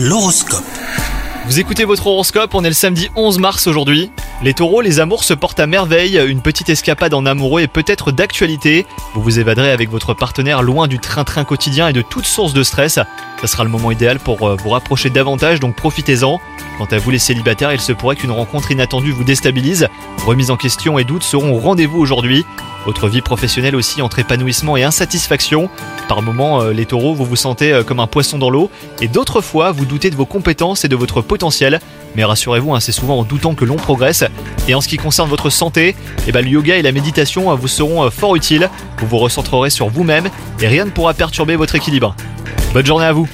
L'horoscope. Vous écoutez votre horoscope, on est le samedi 11 mars aujourd'hui. Les taureaux, les amours se portent à merveille, une petite escapade en amoureux est peut-être d'actualité. Vous vous évaderez avec votre partenaire loin du train-train quotidien et de toute source de stress. Ça sera le moment idéal pour euh, vous rapprocher davantage, donc profitez-en. Quant à vous les célibataires, il se pourrait qu'une rencontre inattendue vous déstabilise. Remise en question et doutes seront au rendez-vous aujourd'hui. Votre vie professionnelle aussi entre épanouissement et insatisfaction. Par moments, euh, les taureaux, vous vous sentez euh, comme un poisson dans l'eau, et d'autres fois, vous doutez de vos compétences et de votre potentiel. Mais rassurez-vous, hein, c'est souvent en doutant que l'on progresse. Et en ce qui concerne votre santé, eh ben, le yoga et la méditation euh, vous seront fort utiles. Vous vous recentrerez sur vous-même et rien ne pourra perturber votre équilibre. Bonne journée à vous